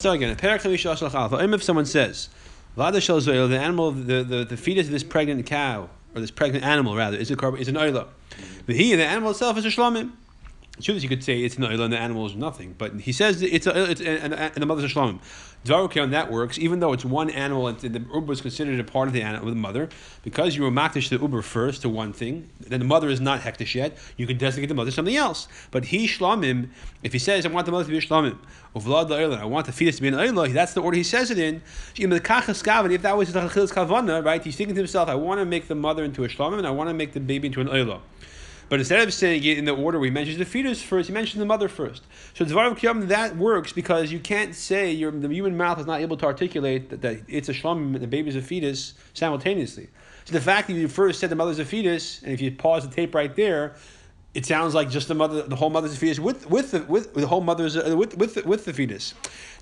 So again, if someone says, the animal, the, the, the fetus of this pregnant cow, or this pregnant animal rather, is a is an oila. The he, the animal itself, is a shlomim. True, you could say it's an oila and the animal is nothing, but he says it's a, it's and, and the mother's a shlomim. Dvaroke on that works, even though it's one animal and the uber is considered a part of the animal, the mother, because you were makdish the uber first to one thing, then the mother is not hektish yet, you can designate the mother something else. But he shlomim, if he says, I want the mother to be a shlomim, I want the fetus to be an oila, that's the order he says it in. If that was the kavana, right, he's thinking to himself, I want to make the mother into a shlomim and I want to make the baby into an oila. But instead of saying it in the order we mentioned the fetus first, he mentioned the mother first. So Dvar Kiyam, that works because you can't say your, the human mouth is not able to articulate that, that it's a shlom and the baby is a fetus simultaneously. So the fact that you first said the mother's a fetus, and if you pause the tape right there, it sounds like just the mother, the whole mother's a fetus with with the with, the whole mother's uh, with with with the fetus.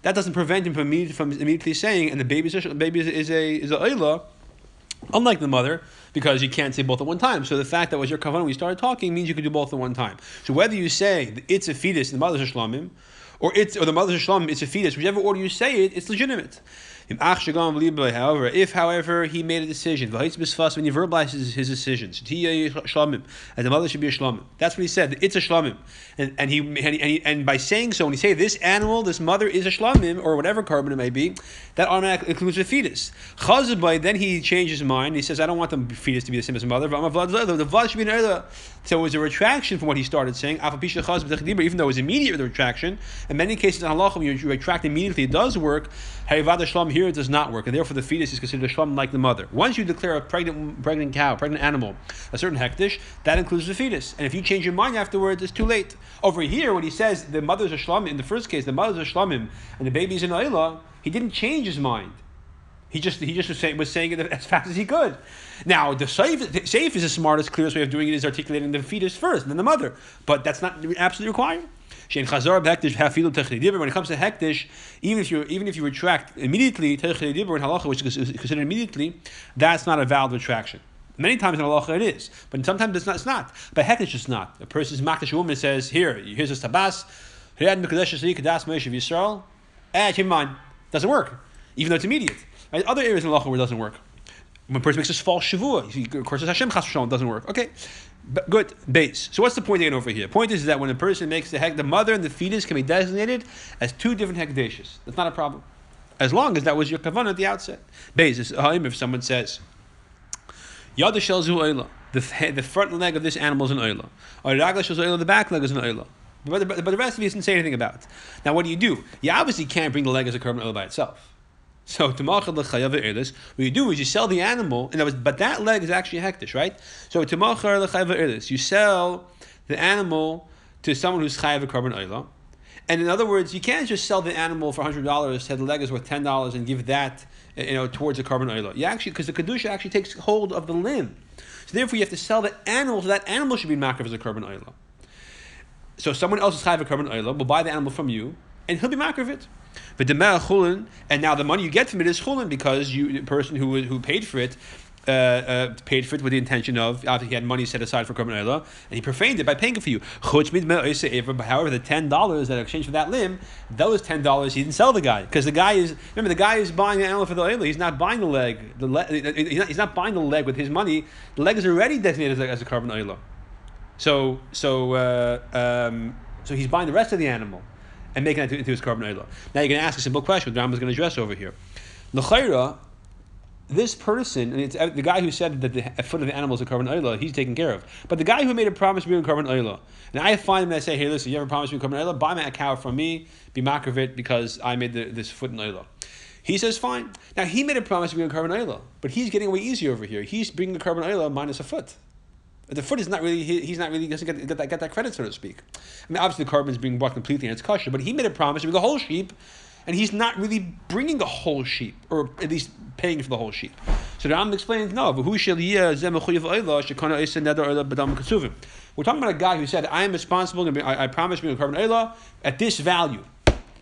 That doesn't prevent him from immediately, from immediately saying, and the baby is a, baby is, is a is a oila, unlike the mother because you can't say both at one time. So the fact that was your kavanah when you started talking means you can do both at one time. So whether you say it's a fetus the mother's a shlamim, or it's or the mother's a shlamim, it's a fetus, whichever order you say it, it's legitimate. However, if, however, he made a decision, when he verbalizes his decisions, as the mother should be a shlamim. That's what he said. It's a shlamim, and, and he and, he, and, by saying so, when he say this animal, this mother is a shlamim or whatever korban it may be, that automatically includes the fetus. Then he changes his mind. He says, I don't want the fetus to be the same as the mother. The vlad should be an So it was a retraction from what he started saying. Even though it was immediate retraction, in many cases in halacha, when you retract immediately, it does work. Shlam here it does not work, and therefore the fetus is considered a shlam like the mother. Once you declare a pregnant pregnant cow, pregnant animal, a certain hektish, that includes the fetus. And if you change your mind afterwards, it's too late. Over here, when he says the mother's a shlamim, in the first case, the mother's a shlamim, and the baby's an oila, he didn't change his mind. He just he just was saying, was saying it as fast as he could. Now the safe safe is the smartest, clearest way of doing it is articulating the fetus first, and then the mother. But that's not absolutely required. When it comes to hektish, even if you even if you retract immediately in halacha, which is considered immediately, that's not a valid retraction. Many times in halacha it is, but sometimes it's not. It's not. But hektish is not. A person's makdash woman says, "Here, here's a tabas. Yisrael." Eh, keep in mind, doesn't work, even though it's immediate. Right? Other areas in halacha where it doesn't work. When a person makes a false shavua, of course, Hashem chas doesn't work. Okay, but good base. So what's the point again over here? Point is that when a person makes the heck, the mother and the fetus can be designated as two different hekdeshes. That's not a problem, as long as that was your kavanah at the outset. Base is if someone says, "Yada shelzu oila," the the front leg of this animal is an oila, or the back leg is an oila. But the, but the rest of it doesn't say anything about. Now, what do you do? You obviously can't bring the leg as a korban oil by itself. So what you do is you sell the animal, and that was, but that leg is actually hektish, right? So you sell the animal to someone who's chayav a korban oila. And in other words, you can't just sell the animal for hundred dollars, say the leg is worth ten dollars, and give that uh, you know towards a korban oila. You actually because the kedusha actually takes hold of the limb, so therefore you have to sell the animal. So that animal should be marked as a korban oila. So someone else is chayav a korban oila will buy the animal from you, and he'll be of it. And now the money you get from it is chulin because you the person who who paid for it. Uh, uh, paid for it with the intention of after he had money set aside for Korban and he profaned it by paying it for you. However, the ten dollars that exchanged for that limb, those ten dollars he didn't sell the guy because the guy is remember the guy is buying the animal for the Oila. He's not buying the leg. The le- he's, not, he's not buying the leg with his money. The leg is already designated as a, as a Oila. So so uh, um, so he's buying the rest of the animal and making that into his korban oil. Now you're going to ask a simple question, which Rambam is going to address over here. L'chayra, this person, and it's the guy who said that the foot of the animal is a korban oil, he's taken care of. But the guy who made a promise to be a korban oil, and I find him and I say, hey, listen, you ever promised me a korban oil? Buy me a cow from me, be makravit because I made the, this foot in oil. He says, fine. Now he made a promise to be a korban oil, but he's getting away easy over here. He's bringing the korban oil minus a foot. The foot is not really he's not really doesn't get, get, that, get that credit so to speak. I mean, obviously the korban is being bought completely and it's kosher, but he made a promise to bring the whole sheep, and he's not really bringing the whole sheep, or at least paying for the whole sheep. So the Ram explains no. We're talking about a guy who said, "I am responsible. I, I promise me a korban oila at this value."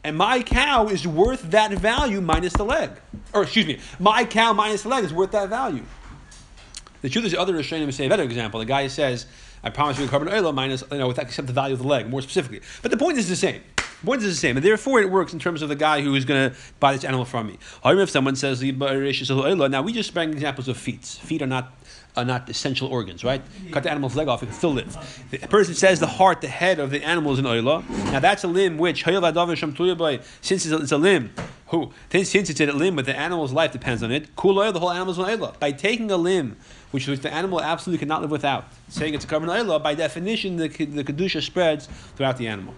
And my cow is worth that value minus the leg. Or excuse me, my cow minus the leg is worth that value. The truth is, the other Rishonim say a better example. The guy says, "I promise you a korban oil minus you know, with except the value of the leg, more specifically." But the point is the same. Point is the same, and therefore it works in terms of the guy who is going to buy this animal from me. However, if someone says now we just bring examples of feet. Feet are not are not essential organs, right? Cut the animal's leg off, it can still live. The person says the heart, the head of the animal is an oila. Now that's a limb which, since it's a, it's a limb, who since it's a limb, but the animal's life depends on it. Kul the whole animal's an oila. By taking a limb which, the animal absolutely cannot live without, saying it's a korban oila, by definition the the kedusha spreads throughout the animal.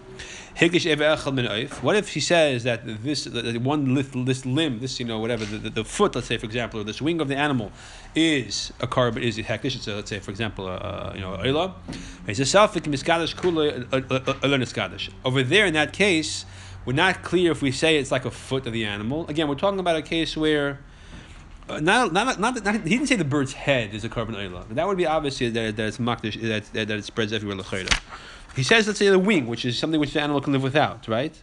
What if he says that this that one this limb, this you know whatever the, the, the, foot, let's say for example, or this wing of the animal, is a korban is a hektish? It's a, let's say for example a, a you know oila. Miskadish kula Over there in that case, we're not clear if we say it's like a foot of the animal. Again, we're talking about a case where. Uh, not, not, not, not, he didn't say the bird's head is a korban oila. That would be obviously that, that it's makdish, that, that, that it spreads everywhere. He says, let's say the wing, which is something which the animal can live without, right?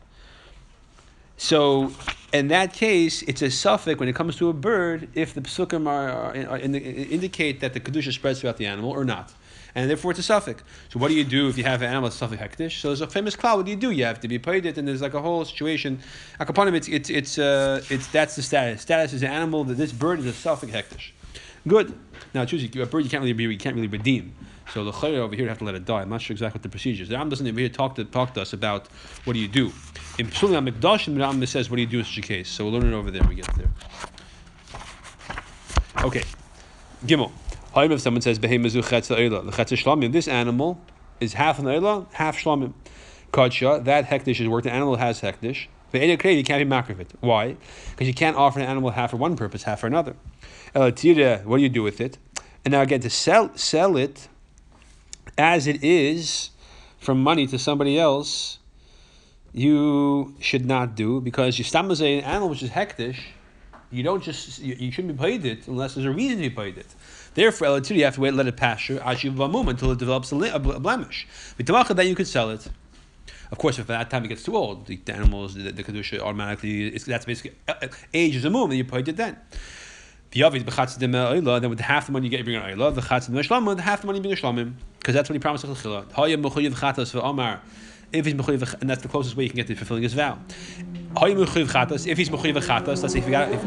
So, in that case, it's a safek when it comes to a bird if the psukim are, are, are indicate that the kedusha spreads throughout the animal or not, and therefore it's a safek. So, what do you do if you have an animal safek hektish? So, there's a famous cloud. What do you do? You have to be paid it, and there's like a whole situation. Akapanim, it's it's it's uh, it's that's the status. Status is an animal that this bird is a safek hektish. Good. Now, choose a bird you can't really be, you can't really redeem. So the chayr over here you have to let it die. I'm not sure exactly what the procedure is. The Ram doesn't even here talk to talk to us about what do you do. In Psulim Mikdash, the Ram says what do you do in such a case. So we'll learn it over there. We get there. Okay, Gimel. If someone says behemazu shlamim, this animal is half an oila, half shlamim. Kadsha, that hektish is work. The animal has hektish. The you can't be makriv Why? Because you can't offer an animal half for one purpose, half for another. what do you do with it? And now again, to sell sell it as it is from money to somebody else, you should not do because you stam an animal which is hektish. You don't just you, you, shouldn't be paid it unless there's a reason to be paid it. Therefore, you have to wait, let it pasture until it develops a, blemish. With tamaqah then you could sell it. Of course, if at that time it gets too old, the, the animals, the, the kedusha automatically, that's basically uh, uh, age is a mum, and you paid it then. The Yavid b'chatzidim ha'oila, then with half the money you get, you bring an oila. The chatzim the half the money you bring a shlamim because that's what he promised Chachila. If he's mechuyev, and that's the closest way you can get to fulfilling his vow. If he's mechuyev chatas, let's say if he got if,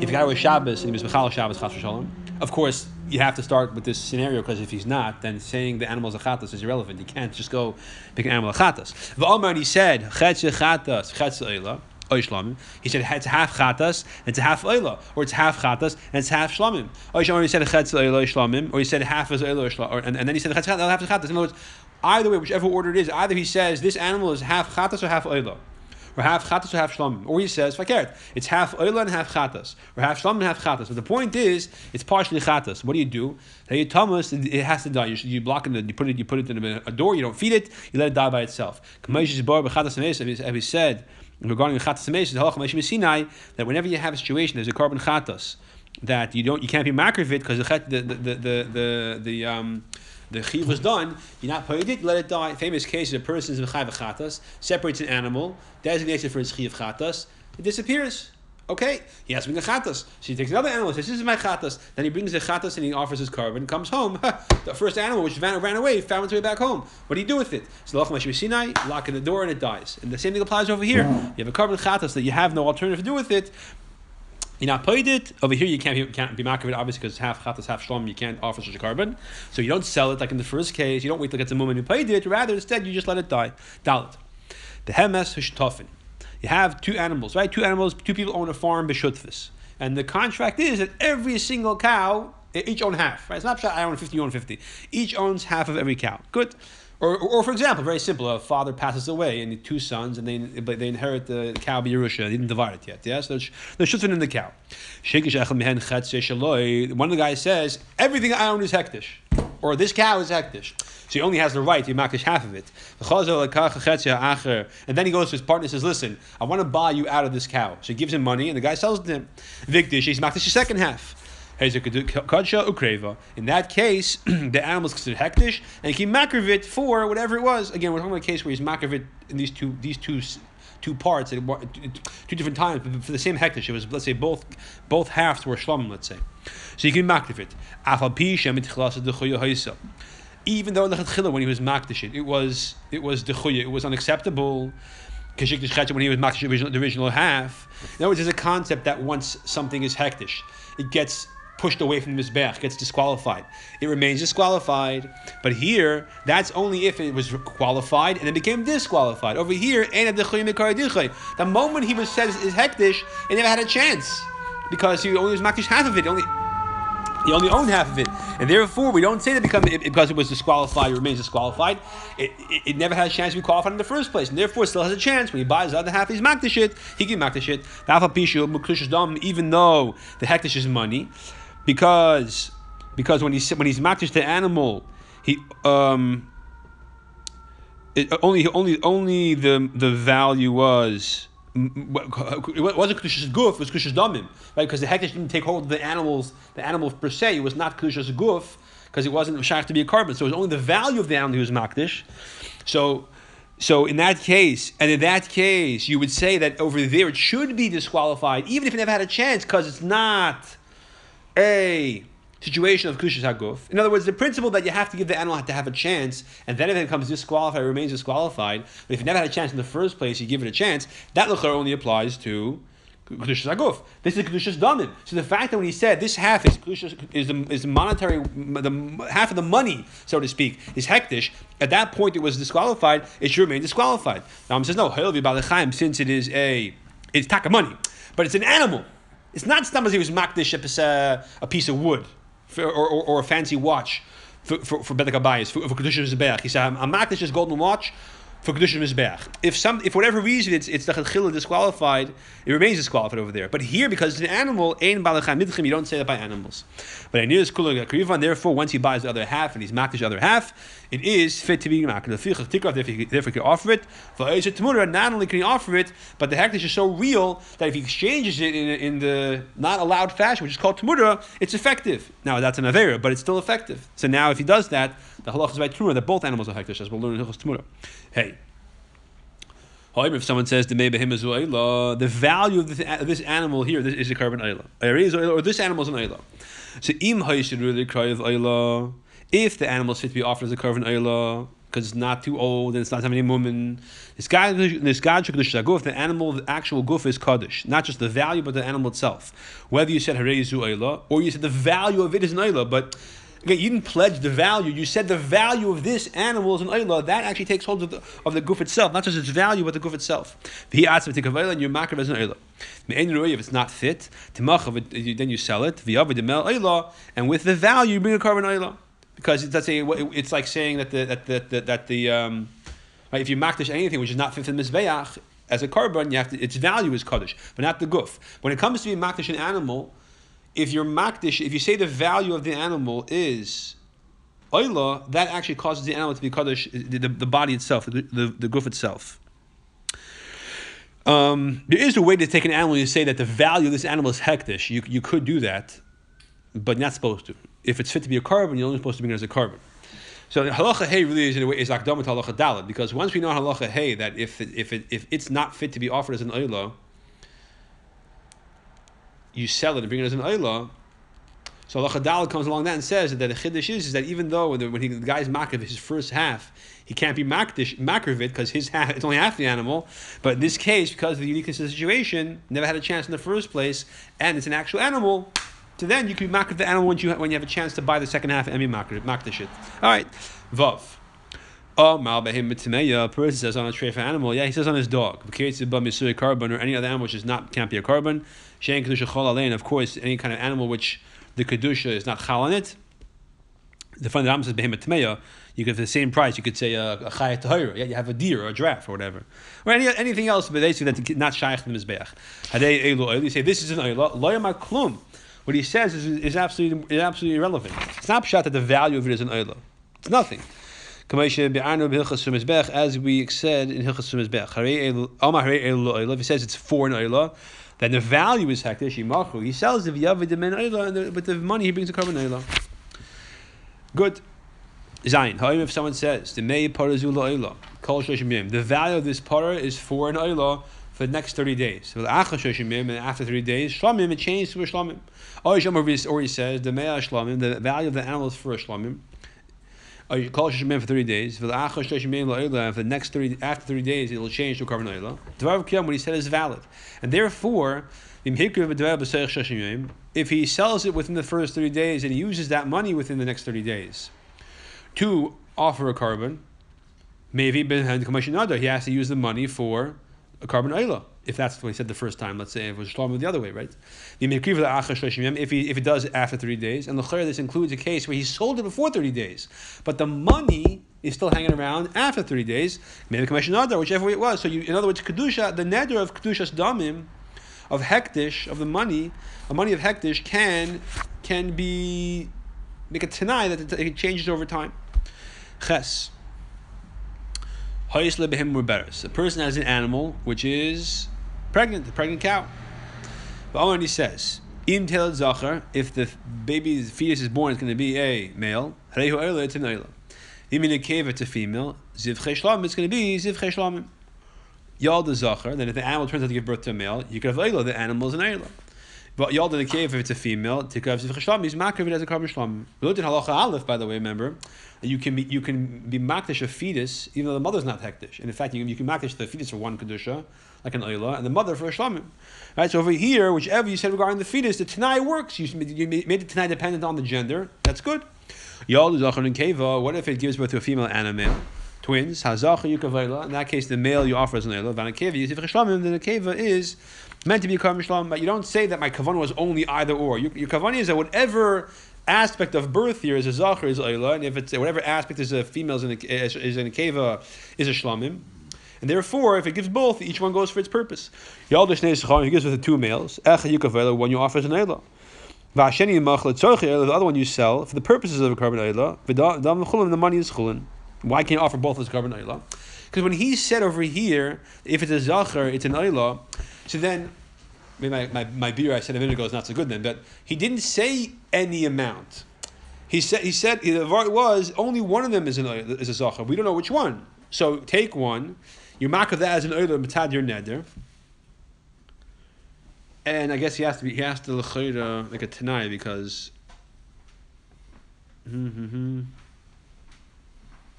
if he got away Shabbos and he was mechal Shabbos chas shalom, of course you have to start with this scenario because if he's not, then saying the animal is a chatas is irrelevant. You can't just go pick an animal a chatas. V'omar he said chetz chatas chetz eila. He said it's half chatas and it's half oila, or it's half chatas and it's half shlamim. Or he said chetz oila shlamim, or he said half is oila, and, and then he said chetz half is chatas. In other words, either way, whichever order it is, either he says this animal is half chatas or half oila. Or half chatas or half shlamim. Or he says, fakert, it's half oila and half chatas. Or half shlamim and half chatas. But the point is, it's partially chatas. What do you do? Hey, Thomas, it has to die. You, you block it, you put it, you put it in a, door, you don't feed it, you let it die by itself. As we said, regarding chatas Sinai, that whenever you have a situation, there's a korban chatas that you don't, you can't be makrivit because the the the the the, the um, the chiv was done, you're not paid it, let it die. Famous case of a person is mechav chatas, separates an animal, designates it for his chiv chatas, it disappears. Okay, he has to bring a chatas. So he takes another animal, says, This is my chatas. Then he brings the chatas and he offers his korban, comes home. the first animal which ran, ran away found its way back home. What do you do with it? So Sinai, lock in the door and it dies. And the same thing applies over here. You have a korban chatas that you have no alternative to do with it. You're not paid it. Over here, you can't be, can't be makriv obviously, because half chatas, half shlom, you can't offer such a korban. So you don't sell it like in the first case. You don't wait till it gets a moment you paid it. Rather, instead, you just let it die. Dalit. The hemes hushtofin. You have two animals, right? Two animals, two people own a farm, b'shutfis. And the contract is that every single cow, each own half, right? It's not I own 50, you own 50. Each owns half of every cow. Good. Or, or, or, for example, very simple: a father passes away and two sons, and they they inherit the cow Yerusha. They didn't divide it yet. Yeah? so they're shutfin in the cow. One of the guys says, "Everything I own is hektish," or "This cow is hektish." So he only has the right to makish half of it. And then he goes to his partner and says, Listen, I want to buy you out of this cow. So he gives him money, and the guy sells it to him. Vikdish, he's makish the second half. In that case, the animal is considered hektish, and he makriv for whatever it was. Again, we're talking about a case where he's makriv in these two these two two parts at two different times, but for the same hektish. It was let's say both both halves were shlom. Let's say, so you can makriv it even though in the Chetchila, when he was makdish it, was it was dechuya, it was unacceptable Kashik Dishchetcha when he was Makdish the original half. In other words, there's a concept that once something is hektish, it gets pushed away from the Mizbech, gets disqualified. It remains disqualified. But here, that's only if it was qualified and then became disqualified. Over here, the moment he was said is hektish, it never had a chance. Because he only was Makdish half of it. Only he only owned half of it, and therefore we don't say that because it, because it was disqualified, it remains disqualified. It, it, it, never had a chance to be qualified in the first place, and therefore it still has a chance when he buys the other half. He's makdish it. He can makdish it. Even though the hektish is money, because because when he's when he's makdish the animal, he um. It, only only only the the value was it wasn't kedushas guf, it was kedushas damim, right? Because the hektish didn't take hold of the animals, the animal per se. It was not kedushas guf because it wasn't shaykh to be a korban. So it was only the value of the animal who was makdish. So, so in that case, and in that case, you would say that over there it should be disqualified, even if it never had a chance, because it's not a situation of kushas haguf. In other words, the principle that you have to give the animal to have a chance, and then if it becomes disqualified, it remains disqualified. But if you never had a chance in the first place, you give it a chance. That lechor only applies to kedushas haguf. This is kedushas damim. So the fact that when he said this half is kedushas, is the is the monetary the half of the money, so to speak, is hektish. At that point, it was disqualified. It should remain disqualified. Now, says no. Since it is a it's taka money, but it's an animal. It's not somebody he was makdish a, a piece of wood for, or, or, or, a fancy watch for for, for Bedek Abayis, for, for Kedusha Mizbeach. He said, I'm, I'm this golden watch for Kedusha Mizbeach. If some, if whatever reason it's it's the Chachila disqualified, it remains disqualified over there. But here, because it's an animal, Ein Balacham Midchim, you don't say that by animals. But I knew this Kula Kriva, and therefore once he buys the other half and he's makdish the other half, it is fit to be makdish. Therefore he can offer it. Not only can he offer it, but the hektish is so real that if he exchanges it in, in the not allowed fashion, which is called tamura, it's effective. Now that's an avera, but it's still effective. So now if he does that, the halach is by tamura that both animals are hektish, as we'll learn in Hilchos Tamura. Hey. If someone says the the value of this, this animal here this is a korban ayla, or this animal is an ayla. So im really cry of ayla. If the animal is fit to be offered as a korban ayla, because it's not too old and it's not having any woman. This guy, this guy, if the animal, the actual guf is kaddish, not just the value, but the animal itself. Whether you said harezu ayla or you said the value of it is an ayla, but Okay, you didn't pledge the value. You said the value of this animal is an oila. That actually takes hold of the, of the goof itself, not just its value, but the goof itself. He asks take a and you mark it as an oila. If it's not fit, then you sell it. the And with the value, you bring a korban. Because that's a, it's like saying that the that the, that, that the um, right, if you makdish anything which is not the mizbeach as a korban, you have to, its value is kaddish, but not the goof. When it comes to being makdish an animal, if you're makdish, if you say the value of the animal is oila, that actually causes the animal to be kaddish, the, the, the body itself, the, the, the goof itself. Um, there is a way to take an animal and say that the value of this animal is hektish. You, you could do that, but not supposed to. If it's fit to be a korban, you're only supposed to bring it as a korban. So halacha hey really is in a way is akdamat halacha dalad because once we know halacha hey that if it, if it, if it's not fit to be offered as an oila, you sell it and bring it as an oila. So Allah Chadal comes along that and says that the chiddush is, is that even though when the, when he, the guy's makriv his first half, he can't be makdish because his half it's only half the animal. But in this case, because of the uniqueness of the situation, never had a chance in the first place, and it's an actual animal. So then you can be makriv the animal when you when you have a chance to buy the second half and be makriv makdish it. All right, vav. Oh, malbehim mitzimeya. A person says on a tray for animal. Yeah, he says on his dog. korban or any other animal which is not can't be a korban. Shein kedusha chol. Of course, any kind of animal which the kedusha is not chal on it. The fund Ram says behemoth tmeya. You could for the same price, you could say a, chayat. Yeah, you have a deer or a giraffe or whatever, or any, anything else, but they say that not shaykh the mizbeach. Hadei elu You say this is an ayla loyama klum. What he says is, is absolutely is absolutely irrelevant. It's not shot that the value of it is an ayla. It's nothing. As we said in Hilchas Mizbech, if he says it's for an ayla, then the value is hektish yimachu. He sells the v'yavid men ayla, but the money he brings a korban ayla. Good. Zayin. However, if someone says the mei parazu shoshim the value of this para is for an ayla for the next 30 days. And after 30 days, shlamim, it changed to a shlamim. Or he says, the mea shlamim, the value of the animal is for a shlamim. or uh, you call Shishim for 30 days. For the next 30, after 30 days, it will change to a korban oil. What he said is valid. And therefore, if he sells it within the first 30 days and he uses that money within the next 30 days to offer a korban, maybe he has to use the money for a korban oil if that's what he said the first time, let's say if it was Shlomo the other way, right? If he if he does it after 30 days, and the this includes a case where he sold it before 30 days, but the money is still hanging around after 30 days, maybe commission other, whichever way it was. So you, in other words, Kedusha, the neder of Kedushas Damim, of Hektish, of the money, a money of Hektish can can be make a Tanai that it changes over time. Ches. A person has an animal which is pregnant, the pregnant cow. But already says, Im zachar, if the baby's fetus is born, it's going to be a male. It's an oila. Im in a cave, it's a female. Ziv cheshlam, it's going to be ziv cheshlamim. Yal the zachar, then if the animal turns out to give birth to a male, you could have oila, the animal is an oila. But yal in the cave, if it's a female, tikkav ziv cheshlam, he's makriv it as a korban. We looked at halacha aleph, by the way, remember? You can be you can be makdish a fetus even though the mother's not hektish. And in fact, you can, you can makdish the fetus for one kedusha, like an oila, and the mother for a shlamim. Right. So over here, whichever you said regarding the fetus, the tanai works. You, you made the tanai dependent on the gender. That's good. Yal and keva. What if it gives birth to a female and a male? Twins. Hazacha yukavela. In that case, the male you offer as an oila. Vanakeva. Shlamim. Then the keva is meant to be a kavim but you don't say that my kavan was only either or. Your, your kavan is that whatever aspect of birth here is a zachar is oila, and if it's whatever aspect is a female is in a, is in a keva is a shlamim. And therefore, if it gives both, each one goes for its purpose. Yaldish he gives with the two males. Echa one you offer as an eila. Vasheni the other one you sell for the purposes of a korban eila. The money is chulin. Why can't you offer both as korban eila? Because when he said over here, if it's a zachar, it's an eila. So then maybe my, my, my beer I said a minute ago is not so good then, but he didn't say any amount. He said he said the word was only one of them is an is a zachar. We don't know which one. So take one, you mark of that as an oiler matad your neder. And I guess he has to be he has to lechayra like a tanai because. Mm-hmm.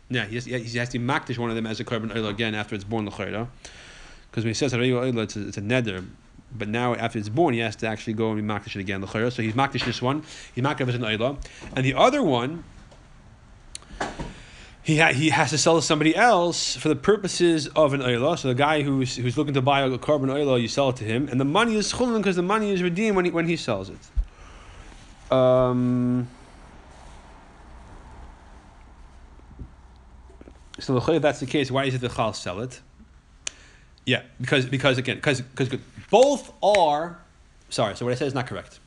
Yeah, he has, he has to makdish one of them as a korban oil again after it's born lechayra, because when he says it's a, it's a neder, but now after it's born, he has to actually go and be makdish it again. So he's makdish this one. He's makdish as an oila, and the other one. He, ha- he has to sell to somebody else for the purposes of an oila. So the guy who's who's looking to buy a korban oila, you sell it to him, and the money is chulin because the money is redeemed when he, when he sells it. Um, so if that's the case, why is it the chal sell it? Yeah, because because again, because because both are. Sorry, so what I said is not correct.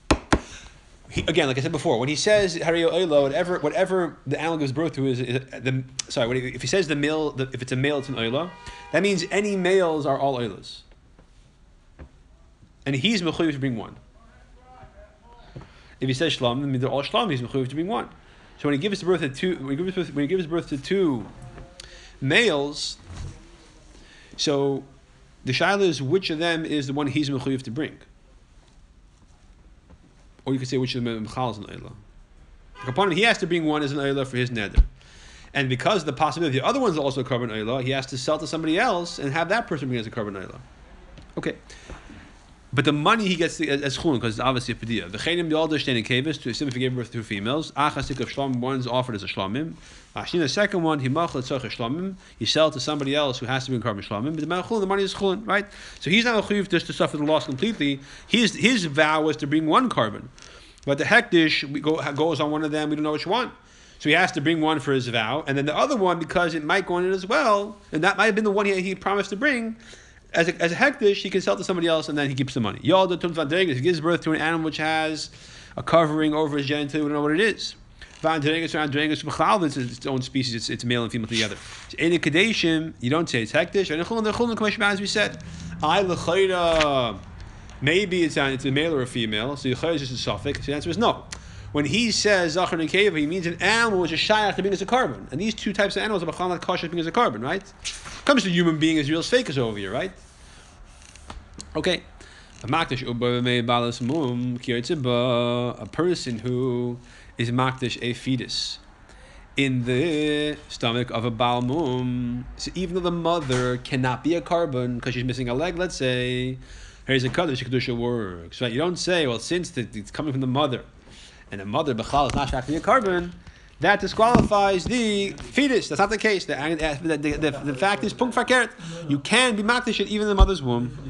He, again, like I said before, when he says Hario Oilo, whatever whatever the animal gives birth to is, is uh, the sorry. If he says the male, the, if it's a male, it's an Oilo. That means any males are all Oilos. And he's mechuyev to bring one. If he says shlam, then they're all shlam. He's mechuyev to bring one. So when he gives birth to two, when he gives birth, when he gives birth to two males, so the shaila is which of them is the one he's mechuyev to bring. Or you could say which of them mechal is an oila. Upon he has to bring one as an oila for his neder. And because the possibility the other one's also a korban oila, he has to sell to somebody else and have that person bring as a korban oila. Okay. But the money he gets as chulin because it's obviously a padiyah. The chenim the alder standing kavis to if he gave birth to females. Achasik of shlamim one's offered as a shlamim. Ashina the second one he machal tzach shlamim. He sell to somebody else who has to be in korban shlamim. But the chulin the money is chulin right. So he's not a chuyiv just to suffer the loss completely. His his vow was to bring one korban, but the hektish go, goes on one of them. We don't know which one. So he has to bring one for his vow, and then the other one because it might go on it as well, and that might have been the one he, he promised to bring as a, as a hektish, he can sell to somebody else and then he keeps the money. Yalda tun van he gives birth to an animal which has a covering over his genital, we don't know what it is. Van Dregas around Dregas it's its own species, it's, it's male and female together. In a Kadeshim, you don't say it's hektish, and in Chulun, as we said, I maybe it's, a, it's a male or a female, so Yechayra is just a safek. So the answer is no. When he says Zachar and he means an animal which is shy to being as a korban. And these two types of animals are Bachalat Kasha being as a korban, right? Comes to human being as real as fake is over here, right? Okay. A person who is makdish a fetus, in the stomach of a balmum. So even though the mother cannot be a carbon because she's missing a leg, let's say, here's a kaddish kedusha works. Right? You don't say, well, since it's coming from the mother, and the mother bechal is not actually a korban, that disqualifies the fetus. That's not the case. The, the, the, the, the fact is, punk fakert. You can be makdish even in the mother's womb.